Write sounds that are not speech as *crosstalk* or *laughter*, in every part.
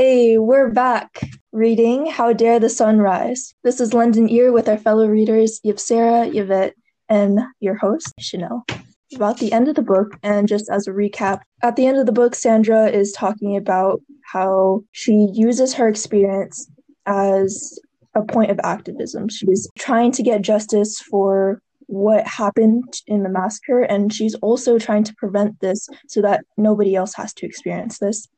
Hey, we're back reading How Dare the Sun Rise. This is London Ear with our fellow readers Yvsera, Yvette, and your host, Chanel. About the end of the book, and just as a recap, at the end of the book, Sandra is talking about how she uses her experience as a point of activism. She's trying to get justice for what happened in the massacre, and she's also trying to prevent this so that nobody else has to experience this.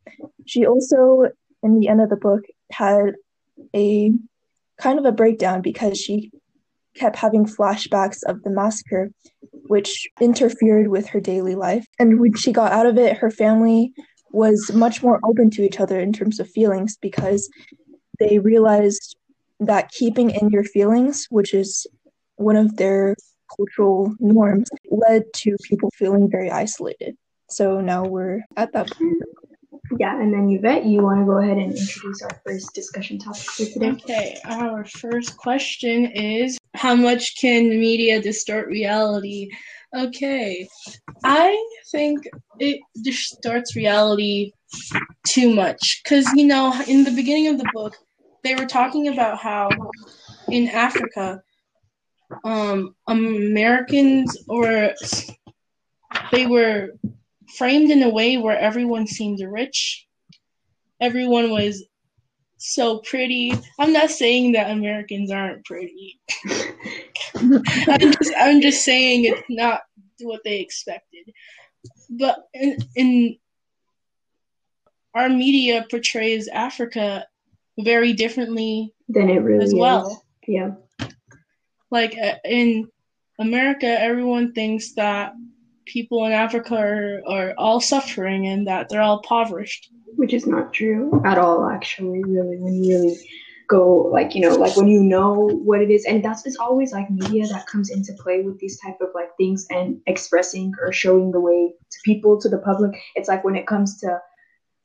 She also, in the end of the book, had a kind of a breakdown because she kept having flashbacks of the massacre, which interfered with her daily life. And when she got out of it, her family was much more open to each other in terms of feelings because they realized that keeping in your feelings, which is one of their cultural norms, led to people feeling very isolated. So now we're at that point. Yeah, and then Yvette, you want to go ahead and introduce our first discussion topic for today? Okay, our first question is How much can media distort reality? Okay, I think it distorts reality too much because, you know, in the beginning of the book, they were talking about how in Africa, um, Americans or they were framed in a way where everyone seemed rich. Everyone was so pretty. I'm not saying that Americans aren't pretty. I'm, just, I'm just saying it's not what they expected. But in, in our media portrays Africa very differently than it really as well. Is. Yeah. Like uh, in America, everyone thinks that people in Africa are, are all suffering and that they're all impoverished. Which is not true at all, actually, really, when you really go like you know like when you know what it is and that's it's always like media that comes into play with these type of like things and expressing or showing the way to people to the public it's like when it comes to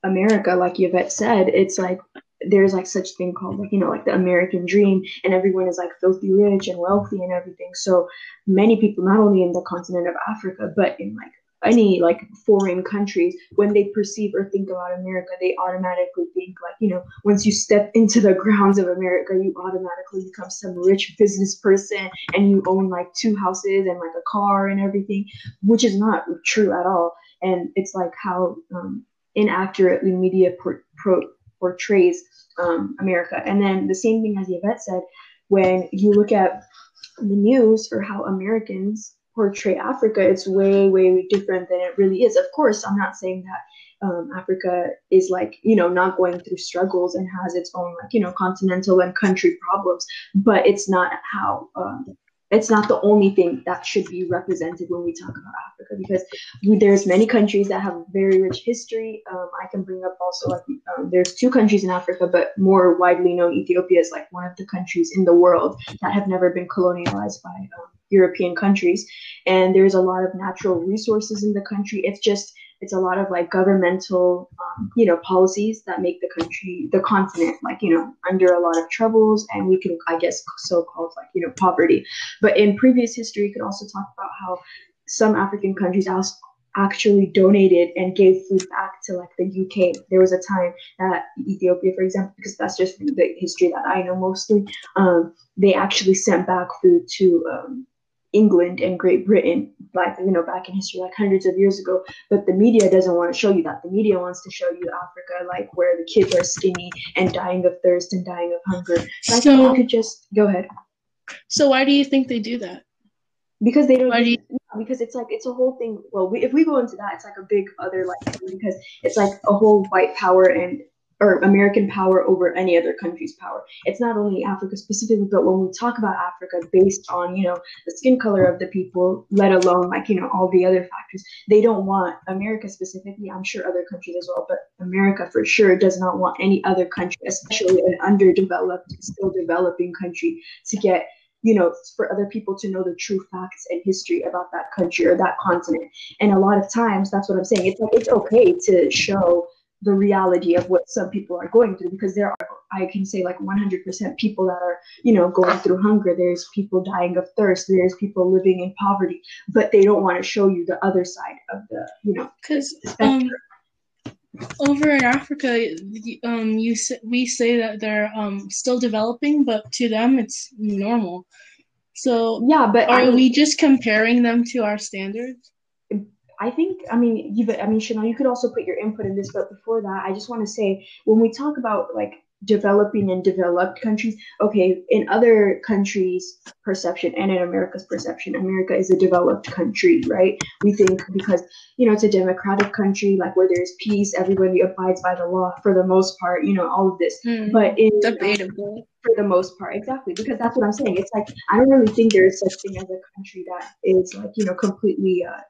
america like yvette said it's like there's like such thing called like you know like the American dream and everyone is like filthy rich and wealthy and everything. So many people not only in the continent of Africa but in like any like foreign countries when they perceive or think about America they automatically think like you know once you step into the grounds of America you automatically become some rich business person and you own like two houses and like a car and everything which is not true at all and it's like how um, inaccurately media pro- pro- portrays um, America. And then the same thing as Yvette said, when you look at the news or how Americans portray Africa, it's way, way different than it really is. Of course, I'm not saying that um, Africa is like, you know, not going through struggles and has its own, like, you know, continental and country problems, but it's not how um, it's not the only thing that should be represented when we talk about Africa because there's many countries that have very rich history. Um, I can bring up also like um, there's two countries in Africa, but more widely known, Ethiopia is like one of the countries in the world that have never been colonialized by um, European countries, and there's a lot of natural resources in the country. It's just it's a lot of like governmental um, you know policies that make the country the continent like you know under a lot of troubles and we can i guess so-called like you know poverty but in previous history you could also talk about how some african countries also actually donated and gave food back to like the UK. There was a time that Ethiopia, for example, because that's just the history that I know mostly, um, they actually sent back food to um, England and Great Britain, like you know, back in history, like hundreds of years ago. But the media doesn't want to show you that. The media wants to show you Africa, like where the kids are skinny and dying of thirst and dying of hunger. So, I could just go ahead. So why do you think they do that? Because they don't. Why Do you- because it's like it's a whole thing. Well, we, if we go into that, it's like a big other like because it's like a whole white power and or American power over any other country's power. It's not only Africa specifically, but when we talk about Africa based on, you know, the skin color of the people, let alone like, you know, all the other factors, they don't want America specifically, I'm sure other countries as well, but America for sure does not want any other country, especially an underdeveloped, still developing country, to get you know, for other people to know the true facts and history about that country or that continent. And a lot of times, that's what I'm saying. It's like it's okay to show the reality of what some people are going through because there are i can say like 100% people that are you know going through hunger there's people dying of thirst there's people living in poverty but they don't want to show you the other side of the you know because um, over in Africa, um, you we say that they're um still developing, but to them it's normal. So Yeah, but I are mean, we just comparing them to our standards? I think, I mean, you, I mean, Chanel, you could also put your input in this, but before that, I just want to say when we talk about like developing and developed countries, okay, in other countries' perception and in America's perception, America is a developed country, right? We think because, you know, it's a democratic country, like where there's peace, everybody abides by the law for the most part, you know, all of this. Hmm, But in debatable. for the most part, exactly, because that's what I'm saying. It's like I don't really think there is such thing as a country that is like you know completely uh,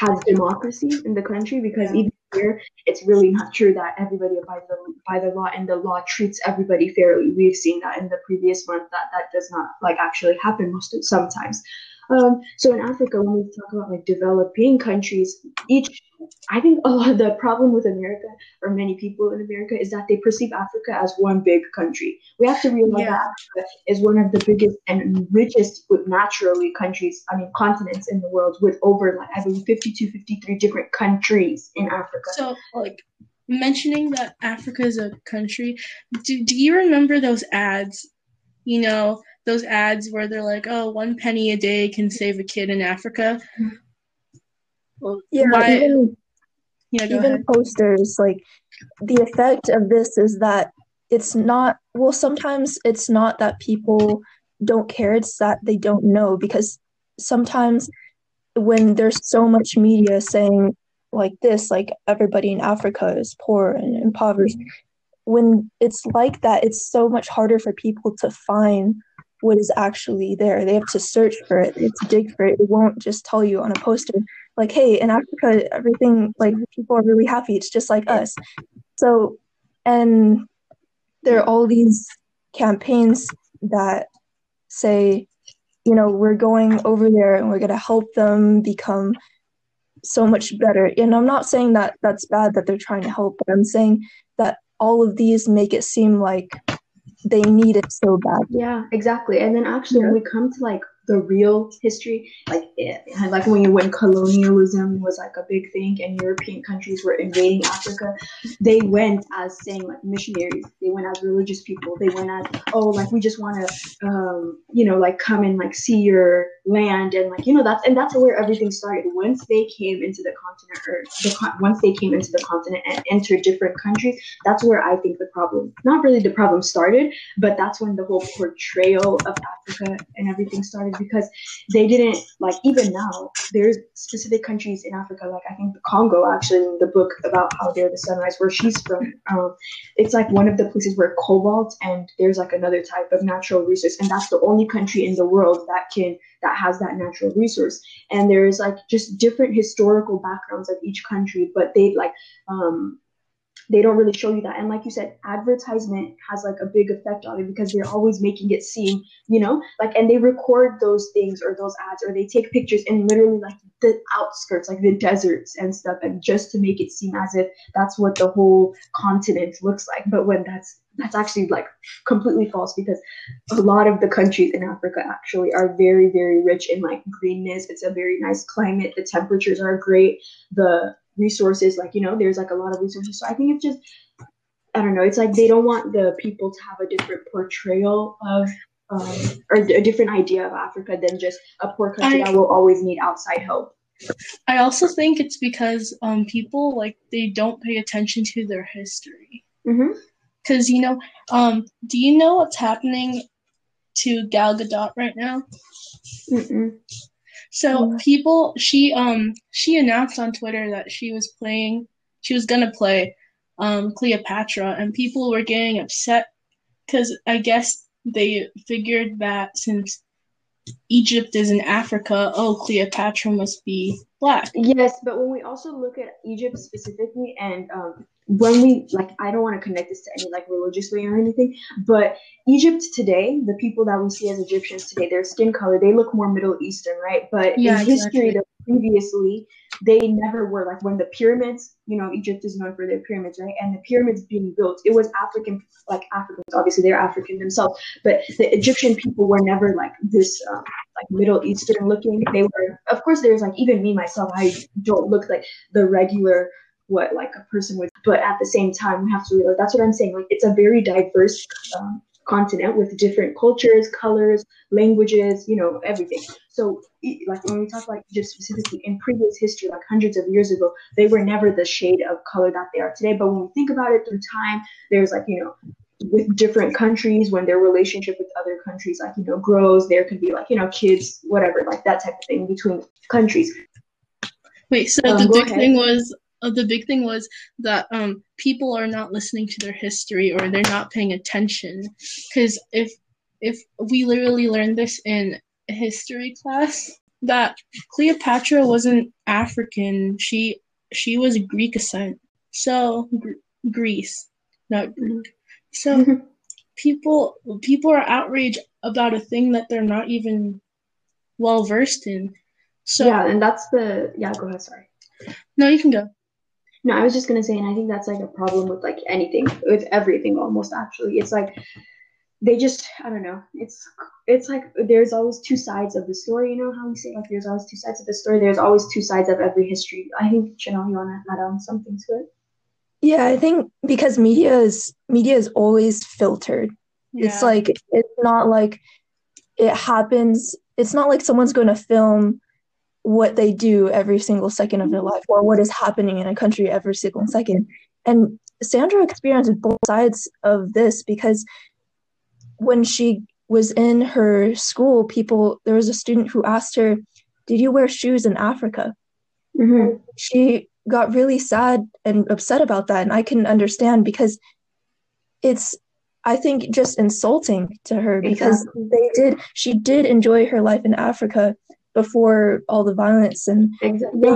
has democracy in the country because Yeah. even here it's really not true that everybody abides the, by the law and the law treats everybody fairly. We've seen that in the previous month that that does not like actually happen most of sometimes. Um, so in Africa, when we talk about like developing countries, each I think a lot of the problem with America or many people in America is that they perceive Africa as one big country. We have to realize Yeah. that Africa is one of the biggest and richest with naturally countries, I mean continents in the world with over like I believe 52, 53 different countries in Africa. So like mentioning that Africa is a country, do do you remember those ads? You know, those ads where they're like, "Oh, one penny a day can save a kid in Africa." Mm-hmm. Well, Yeah, why? even yeah, even ahead. posters like the effect of this is that it's not well sometimes it's not that people don't care it's that they don't know because sometimes when there's so much media saying like this like everybody in africa is poor and impoverished when it's like that it's so much harder for people to find what is actually there they have to search for it they have to dig for it it won't just tell you on a poster like hey in africa everything like people are really happy. It's just like us. So and there are all these campaigns that say you know we're going over there and we're going to help them become so much better. And i'm not saying that that's bad that they're trying to help but i'm saying that all of these make it seem like they need it so bad. Yeah, exactly. And then actually, when we come to like the real history, like it, like when when colonialism was like a big thing and European countries were invading Africa, they went as saying like missionaries. They went as religious people. They went as oh like we just want to um you know like come and like see your land and like you know that's and that's where everything started. Once they came into the continent or the once they came into the continent and entered different countries, that's where I think the problem not really the problem started, but that's when the whole portrayal of Africa and everything started because they didn't like even now there's specific countries in Africa like I think the Congo actually in the book about How Dare the Sun Rise where she's from um, it's like one of the places where cobalt and there's like another type of natural resource and that's the only country in the world that can that has that natural resource. And there's like just different historical backgrounds of each country but they like um they don't really show you that. And like you said advertisement has like a big effect on it because they're always making it seem you know like and they record those things or those ads or they take pictures in literally like the outskirts like the deserts and stuff and just to make it seem as if that's what the whole continent looks like. But when that's that's actually like completely false because a lot of the countries in africa actually are very very rich in like greenness. It's a very nice climate. The temperatures are great. The resources like you know there's like a lot of resources so i think it's just i don't know it's like they don't want the people to have a different portrayal of um, or a different idea of africa than just a poor country I- that will always need outside help I also think it's because um people like they don't pay attention to their history. mm-hmm. Cause you know, um, do you know what's happening to Gal Gadot right now? Mm-mm. So people, she um, she announced on Twitter that she was playing, she was gonna play, um, Cleopatra, and people were getting upset because I guess they figured that since Egypt is in Africa, oh, Cleopatra must be black. Yes, but when we also look at Egypt specifically, and um, when we like, I don't want to connect this to any like religious way or anything, but Egypt today, the people that we see as Egyptians today, their skin color, they look more Middle Eastern, right? But Yeah, in history, exactly. previously, they never were like when the pyramids, you know, Egypt is known for their pyramids, right? And the pyramids being built, it was African, like Africans, obviously they're African themselves, but the Egyptian people were never like this. Um, like Middle Eastern looking. They were, of course, there's like even me myself. I don't look like the regular what like a person would. But at the same time, we have to realize that's what I'm saying. Like it's a very diverse um, continent with different cultures, colors, languages, you know, everything. So, like when we talk like just specifically in previous history, like hundreds of years ago, they were never the shade of color that they are today. But when we think about it through time, there's like you know with different countries when their relationship with other countries like you know grows there could be like you know kids whatever like that type of thing between countries wait so um, the big thing was uh, the big thing was that um, people are not listening to their history or they're not paying attention because if if we literally learned this in history class that cleopatra wasn't african she she was greek ascent so Gr- greece not greek so people people are outraged about a thing that they're not even well versed in. So Yeah, and that's the yeah, go ahead, sorry. No, you can go. No, I was just gonna say, and I think that's like a problem with like anything, with everything almost actually. It's like they just I don't know. It's it's like there's always two sides of the story, you know how we say like there's always two sides of the story, there's always two sides of every history. I think Chanel, you wanna add on something to it? Yeah, I think because media is media is always filtered. Yeah. It's like it's not like it happens. It's not like someone's going to film what they do every single second of their life or what is happening in a country every single second. And Sandra experienced both sides of this because when she was in her school, people there was a student who asked her, "Did you wear shoes in Africa?" Mm-hmm. She got really sad and upset about that and i can understand because it's i think just insulting to her because exactly. they did she did enjoy her life in africa before all the violence and exactly.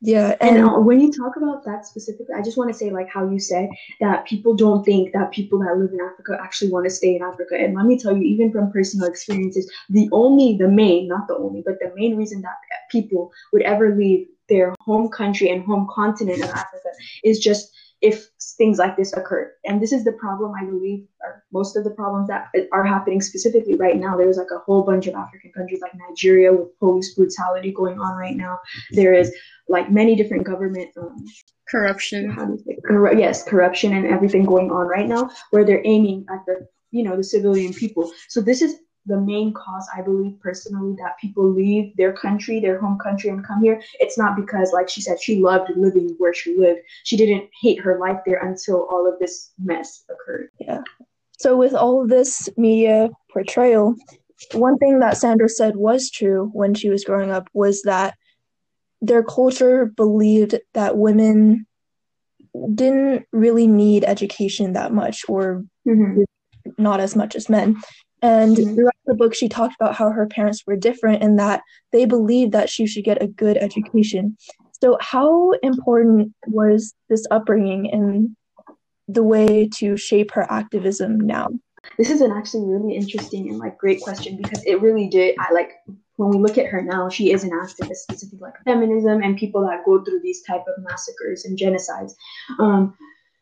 yeah and, and uh, when you talk about that specifically i just want to say like how you said that people don't think that people that live in africa actually want to stay in africa and let me tell you even from personal experiences the only the main not the only but the main reason that people would ever leave their home country and home continent of Africa is just if things like this occur. And this is the problem, I believe, or most of the problems that are happening specifically right now. There's like a whole bunch of African countries like Nigeria with police brutality going on right now. There is like many different government um, corruption. How do you say? Cor- yes, corruption and everything going on right now where they're aiming at the you know the civilian people. So this is the main cause i believe personally that people leave their country their home country and come here it's not because like she said she loved living where she lived. She didn't hate her life there until all of this mess occurred. Yeah. So with all of this media portrayal one thing that sandra said was true when she was growing up was that their culture believed that women didn't really need education that much or mm-hmm. not as much as men and mm-hmm. throughout the book, she talked about how her parents were different and that they believed that she should get a good education. So, how important was this upbringing and the way to shape her activism now? This is an actually really interesting and like great question because it really did. I like when we look at her now, she is an activist, specifically like feminism and people that go through these type of massacres and genocides. Um,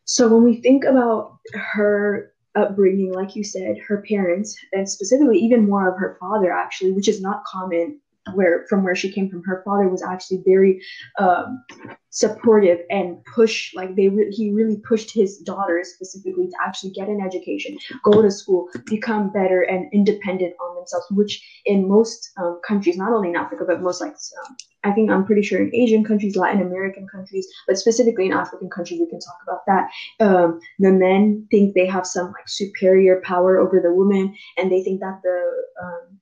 so when we think about her upbringing, like you said, her parents, and specifically even more of her father, actually, which is not common where from where she came from. Her father was actually very um, supportive and push like they re- he really pushed his daughters specifically to actually get an education go to school become better and independent on themselves which in most um, countries not only in africa but most like um, i think i'm pretty sure in asian countries latin american countries but specifically in african countries we can talk about that. Um, the men think they have some like superior power over the women and they think that the um,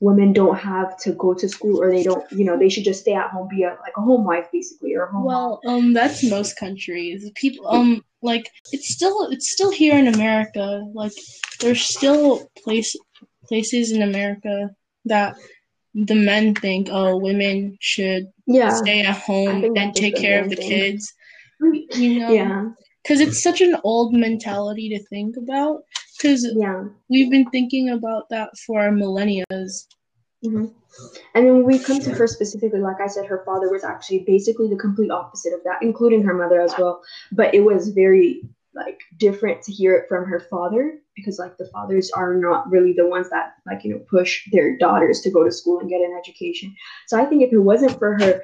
women don't have to go to school or they don't you know they should just stay at home be a like a home wife basically or a home well um that's most countries. People um like it's still it's still here in america. Like there's still place places in america that the men think oh women should yeah stay at home and take care of the thing. kids you know yeah because it's such an old mentality to think about because yeah. we've been thinking about that for millennia. Mm-hmm. And when we come to her specifically, like I said, her father was actually basically the complete opposite of that, including her mother as well. But it was very like different to hear it from her father because like the fathers are not really the ones that like you know push their daughters to go to school and get an education. So I think if it wasn't for her,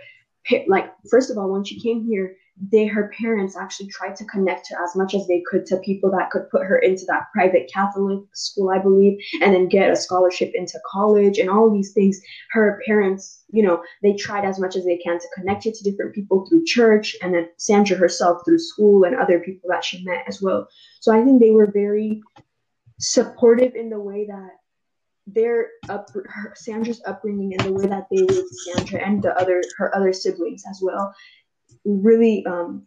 like first of all, when she came here, they her parents actually tried to connect her as much as they could to people that could put her into that private Catholic school, I believe, and then get a scholarship into college and all these things. Her parents, you know, they tried as much as they can to connect her to different people through church and then Sandra herself through school and other people that she met as well. So I think they were very supportive in the way that their up her, Sandra's upbringing and the way that they raised Sandra and the other her other siblings as well really um,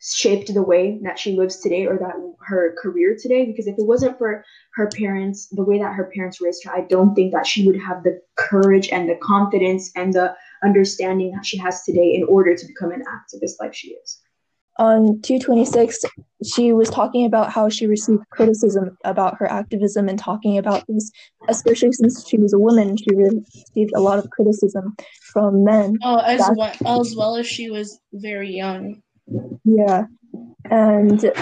shaped the way that she lives today or that her career today because if it wasn't for her parents the way that her parents raised her i don't think that she would have the courage and the confidence and the understanding that she has today in order to become an activist like she is on 226 she was talking about how she received criticism about her activism and talking about this especially since she was a woman she received a lot of criticism from men. Oh as well as well as she was very young. Yeah and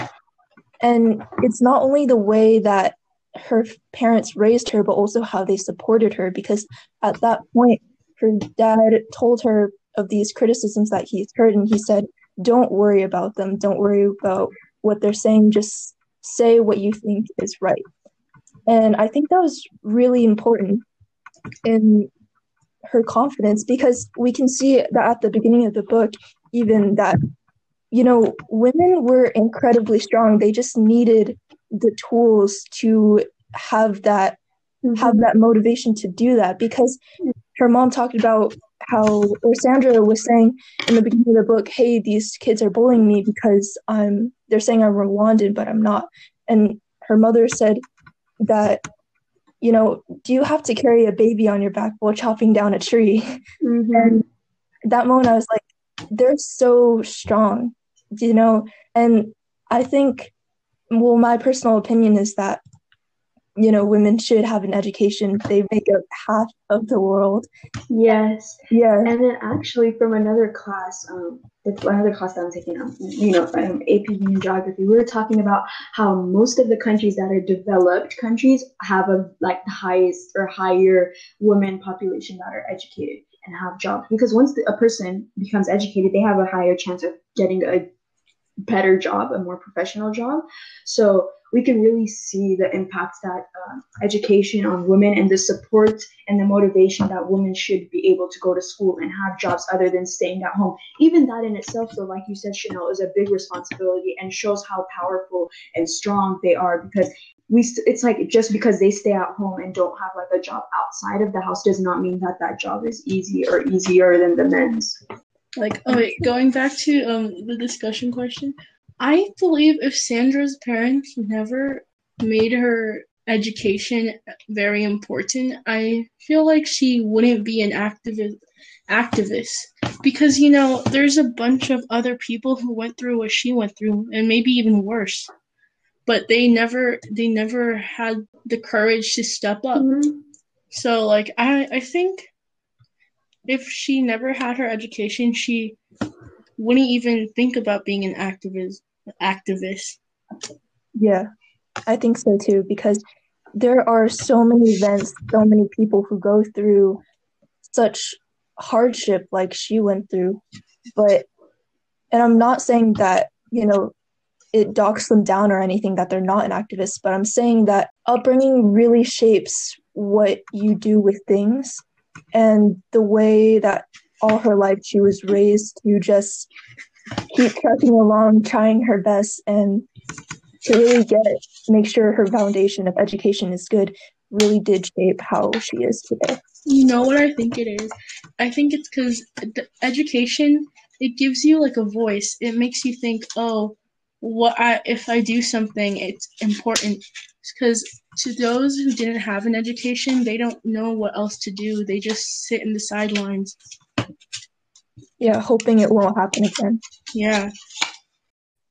and it's not only the way that her parents raised her but also how they supported her because at that point her dad told her of these criticisms that he's heard and he said don't worry about them. Don't worry about what they're saying. Just say what you think is right. And I think that was really important in her confidence because we can see that at the beginning of the book, even that, you know, women were incredibly strong. They just needed the tools to have that mm-hmm. have that motivation to do that because her mom talked about how or Sandra was saying in the beginning of the book, "Hey, these kids are bullying me because I'm they're saying I'm Rwandan, but I'm not." And her mother said that, you know, do you have to carry a baby on your back while chopping down a tree? Mm-hmm. And that moment, I was like, they're so strong, you know. And I think, well, my personal opinion is that you know women should have an education. They make up half of the world. Yes. Yeah. And then actually from another class um another class that i'm taking um, you know from AP Human Geography we were talking about how most of the countries that are developed countries have a like the highest or higher women population that are educated and have jobs. Because once the, a person becomes educated they have a higher chance of getting a better job a more professional job. So we can really see the impact that uh, education on women and the support and the motivation that women should be able to go to school and have jobs other than staying at home. Even that in itself, though, like you said, Chanel, is a big responsibility and shows how powerful and strong they are because we st- it's like just because they stay at home and don't have like a job outside of the house does not mean that that job is easy or easier than the men's like oh wait going back to um the discussion question I believe if Sandra's parents never made her education very important, I feel like she wouldn't be an activist activist. Because you know there's a bunch of other people who went through what she went through and maybe even worse. But they never they never had the courage to step up. Mm-hmm. so like i i think if she never had her education she wouldn't even think about being an activist activist. Yeah, I think so too, because there are so many events, so many people who go through such hardship like she went through. But, and I'm not saying that, you know, it docks them down or anything that they're not an activist, but I'm saying that upbringing really shapes what you do with things and the way that all her life she was raised to just keep trucking along, trying her best, and to really get make sure her foundation of education is good really did shape how she is today. You know what I think it is? I think it's because education it gives you like a voice. It makes you think, oh, what I if I do something, it's important. Because to those who didn't have an education, they don't know what else to do. They just sit in the sidelines yeah, hoping it won't happen again. Yeah.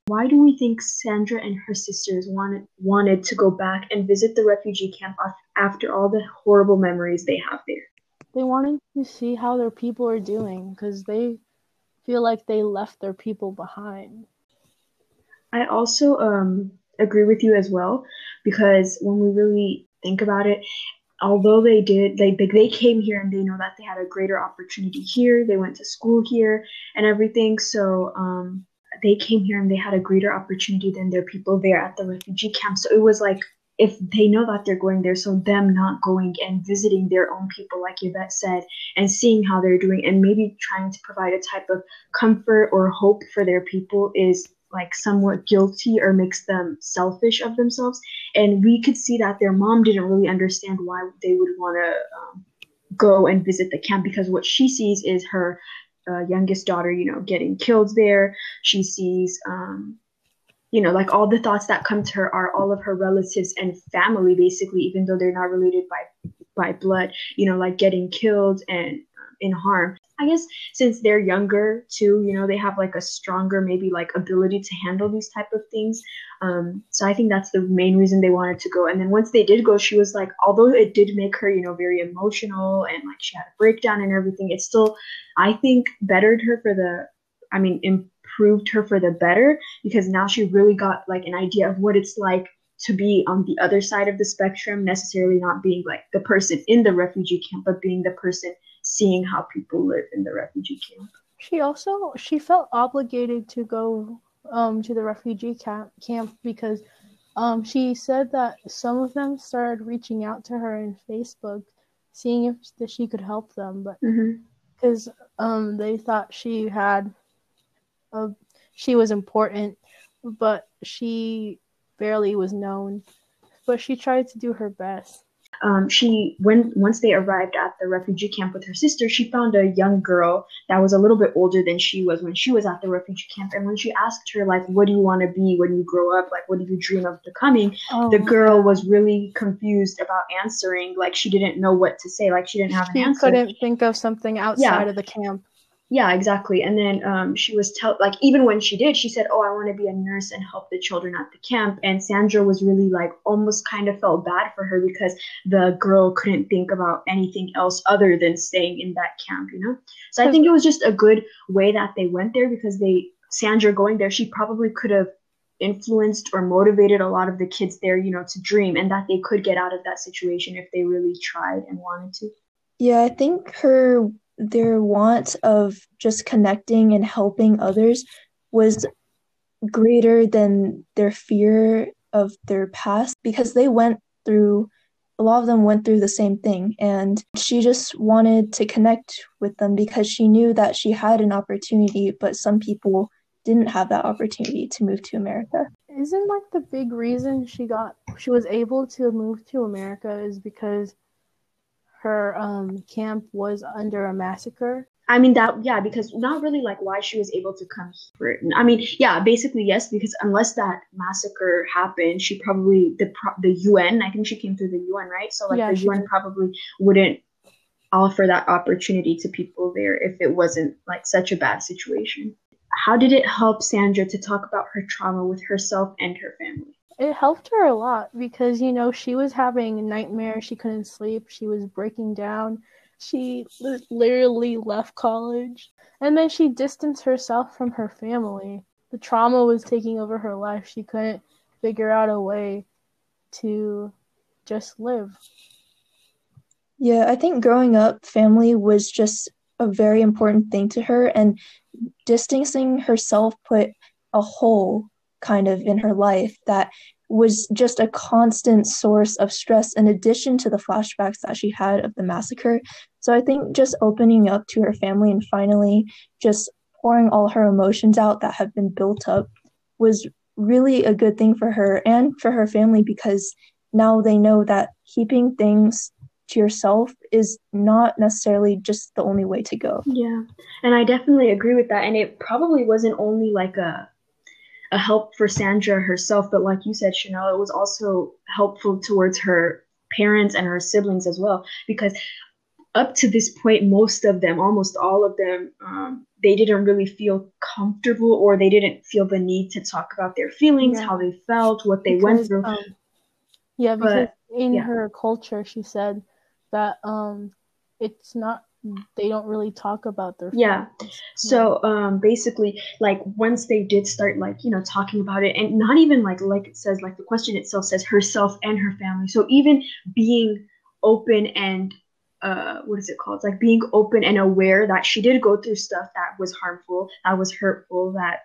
Why do we think Sandra and her sisters wanted wanted to go back and visit the refugee camp after all the horrible memories they have there? They wanted to see how their people are doing because they feel like they left their people behind. I also um, agree with you as well because when we really think about it, although they did they they came here and they know that they had a greater opportunity here they went to school here and everything so um they came here and they had a greater opportunity than their people there at the refugee camp. So it was like if they know that they're going there, so them not going and visiting their own people, like Yvette said, and seeing how they're doing, and maybe trying to provide a type of comfort or hope for their people is like somewhat guilty or makes them selfish of themselves. And we could see that their mom didn't really understand why they would want to um, go and visit the camp because what she sees is her uh, youngest daughter, you know, getting killed there. She sees um, you know, like all the thoughts that come to her are all of her relatives and family, basically, even though they're not related by by blood, you know, like getting killed and um, in harm. I guess since they're younger too, you know, they have like a stronger maybe like ability to handle these type of things. Um, so I think that's the main reason they wanted to go. And then once they did go, she was like, although it did make her, you know, very emotional and like she had a breakdown and everything, it still, I think, bettered her for the, I mean, improved her for the better because now she really got like an idea of what it's like to be on the other side of the spectrum, necessarily not being like the person in the refugee camp, but being the person seeing how people live in the refugee camp. She also she felt obligated to go um, to the refugee camp camp because um, she said that some of them started reaching out to her in Facebook, seeing if that she could help them, but because mm-hmm. um, they thought she had uh, she was important, but she barely was known. But she tried to do her best. Um, she when once they arrived at the refugee camp with her sister, she found a young girl that was a little bit older than she was when she was at the refugee camp. And when she asked her like, "What do you want to be when you grow up? Like, what do you dream of becoming?" Oh, the girl was really confused about answering. Like, she didn't know what to say. Like, she didn't have she an answer. couldn't think of something outside yeah. of the camp yeah exactly. And then um, she was tell like even when she did she said oh i want to be a nurse and help the children at the camp. And sandra was really like almost kind of felt bad for her because the girl couldn't think about anything else other than staying in that camp you know? So i think it was just a good way that they went there because they sandra going there she probably could have influenced or motivated a lot of the kids there you know to dream and that they could get out of that situation if they really tried and wanted to. Yeah i think her their want of just connecting and helping others was greater than their fear of their past because they went through a lot of them went through the same thing and she just wanted to connect with them because she knew that she had an opportunity but some people didn't have that opportunity to move to America. Isn't like the big reason she got she was able to move to America is because her um, camp was under a massacre. I mean that yeah, because not really like why she was able to come here. I mean, yeah, basically yes, because unless that massacre happened, she probably the the UN. I think she came through the UN, right? So like yeah, the UN did. probably wouldn't offer that opportunity to people there if it wasn't like such a bad situation. How did it help Sandra to talk about her trauma with herself and her family? It helped her a lot because you know she was having nightmares she couldn't sleep. She was breaking down. She literally left college. And then she distanced herself from her family. The trauma was taking over her life. She couldn't figure out a way to just live. Yeah i think growing up family was just a very important thing to her and distancing herself put a hole kind of in her life that was just a constant source of stress in addition to the flashbacks that she had of the massacre. So I think just opening up to her family and finally just pouring all her emotions out that have been built up was really a good thing for her and for her family because now they know that keeping things to yourself is not necessarily just the only way to go. Yeah. And I definitely agree with that. And it probably wasn't only like a a help for Sandra herself, but like you said, Chanel, it was also helpful towards her parents and her siblings as well, because up to this point, most of them, almost all of them, um, they didn't really feel comfortable or they didn't feel the need to talk about their feelings, yeah. how they felt, what they because, went through. Um, yeah, because but, in yeah. her culture, she said that um, it's not they don't really talk about their yeah. so um basically like once they did start like you know talking about it and not even like like it says like the question itself says herself and her family. So even being open and uh what is it called? It's like being open and aware that she did go through stuff that was harmful that was hurtful that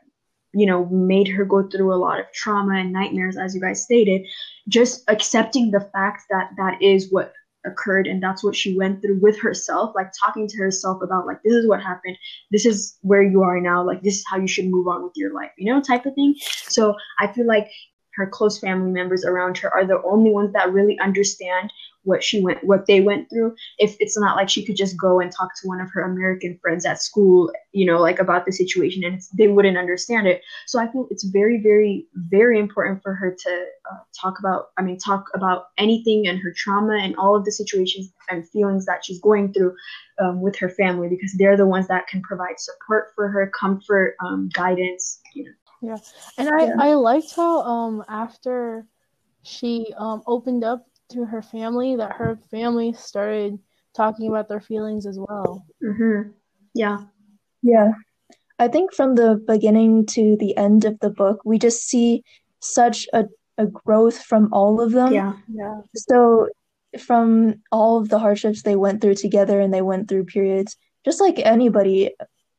you know made her go through a lot of trauma and nightmares as you guys stated. Just accepting the fact that that is what occurred and that's what she went through with herself like talking to herself about like this is what happened. This is where you are now. Like this is how you should move on with your life you know type of thing. So i feel like her close family members around her are the only ones that really understand what she went what they went through. If it's not like she could just go and talk to one of her american friends at school you know like about the situation and they wouldn't understand it. So i think it's very very very important for her to uh, talk about i mean talk about anything and her trauma and all of the situations and feelings that she's going through um, with her family because they're the ones that can provide support for her comfort um, guidance you know. Yeah. And i Yeah. i liked how um after she um opened up to her family that her family started talking about their feelings as well. Hmm yeah. Yeah. I think from the beginning to the end of the book, we just see such a, a growth from all of them. yeah. Yeah. So, from all of the hardships they went through together, and they went through periods, just like anybody,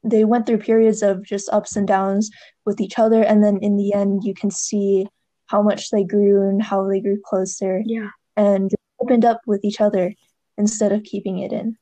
they went through periods of just ups and downs with each other. And then in the end, you can see how much they grew and how they grew closer. Yeah and opened up with each other instead of keeping it in.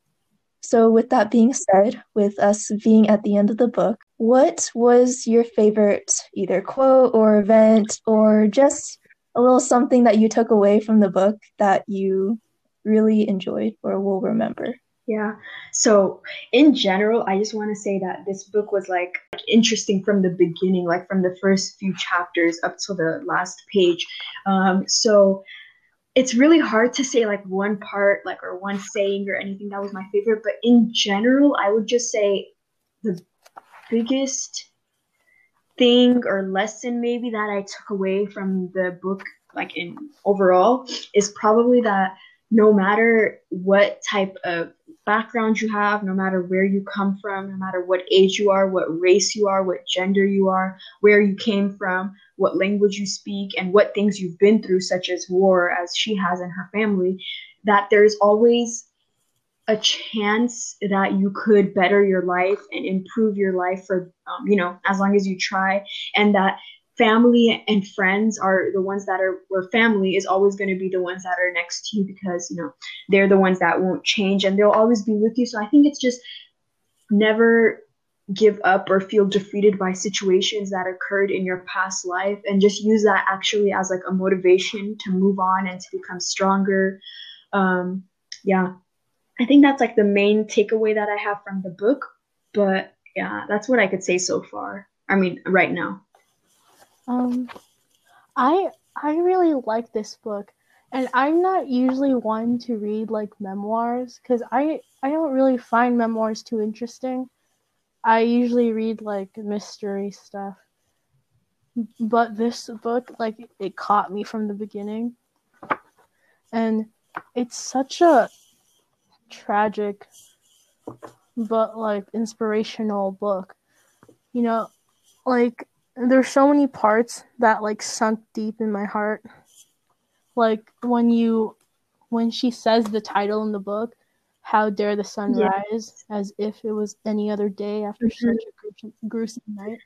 So, with that being said, with us being at the end of the book, what was your favorite either quote or event or just a little something that you took away from the book that you really enjoyed or will remember? Yeah. So in general, I just want to say that this book was like interesting from the beginning, like from the first few chapters up to the last page. Um, so it's really hard to say like one part, like or one saying or anything that was my favorite. But in general, I would just say the biggest thing or lesson maybe that I took away from the book, like in overall, is probably that no matter what type of background you have, no matter where you come from, no matter what age you are, what race you are, what gender you are, where you came from, what language you speak, and what things you've been through, such as war, as she has in her family, that there's always a chance that you could better your life and improve your life for, um, you know, as long as you try, and that family and friends are the ones that are where family is always going to be the ones that are next to you because you know they're the ones that won't change and they'll always be with you. So i think it's just never give up or feel defeated by situations that occurred in your past life and just use that actually as like a motivation to move on and to become stronger. Um yeah. I think that's like the main takeaway that i have from the book but yeah that's what i could say so far. I mean right now Um, I I really like this book, and I'm not usually one to read like memoirs because I I don't really find memoirs too interesting. I usually read like mystery stuff, but this book like it caught me from the beginning, and it's such a tragic but like inspirational book. You know, like there's so many parts that like sunk deep in my heart. Like when you when she says the title in the book, How Dare the Sun Yeah. Rise, as if it was any other day after Mhm. such a gruesome, gruesome night.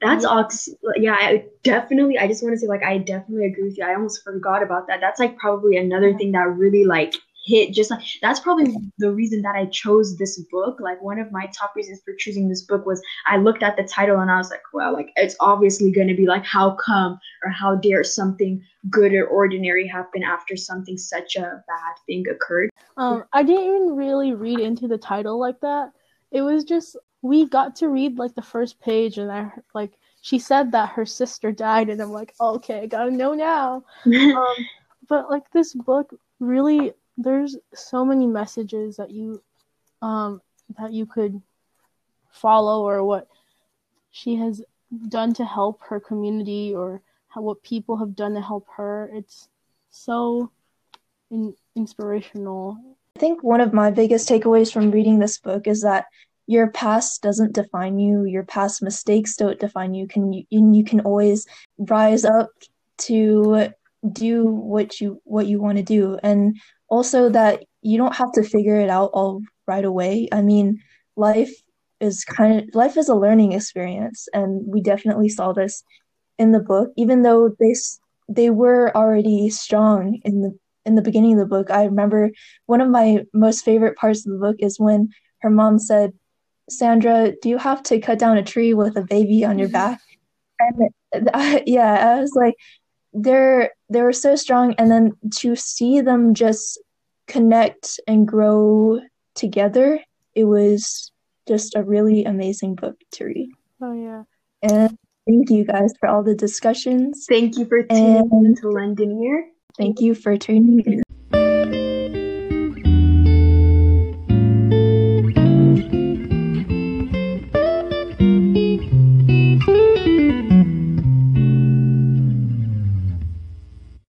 That's ox. Yeah, I definitely. I just want to say, like, I definitely agree with you. I almost forgot about that. That's like probably another thing that really like hit. Just like that's probably the reason that I chose this book. Like one of my top reasons for choosing this book was I looked at the title and I was like, well, like it's obviously going to be like, how come or how dare something good or ordinary happen after something such a bad thing occurred? Um, I didn't even really read into the title like that. It was just we got to read like the first page, and I like she said that her sister died, and I'm like, okay, I gotta know now. *laughs* um, but like this book really there's so many messages that you um that you could follow or what she has done to help her community or how, what people have done to help her it's so in, inspirational I think one of my biggest takeaways from reading this book is that your past doesn't define you. Your past mistakes don't define you. Can you you can always rise up to do what you what you want to do, and also that you don't have to figure it out all right away. I mean, life is kind of life is a learning experience, and we definitely saw this in the book. Even though they they were already strong in the in the beginning of the book. I remember one of my most favorite parts of the book is when her mom said, "Sandra, do you have to cut down a tree with a baby on your back?" And uh, *laughs* yeah, I was like, they're they were so strong, and then to see them just connect and grow together, it was just a really amazing book to read. Oh yeah. And thank you guys for all the discussions. Thank you for tuning And- in to London Year. Thank you for tuning in.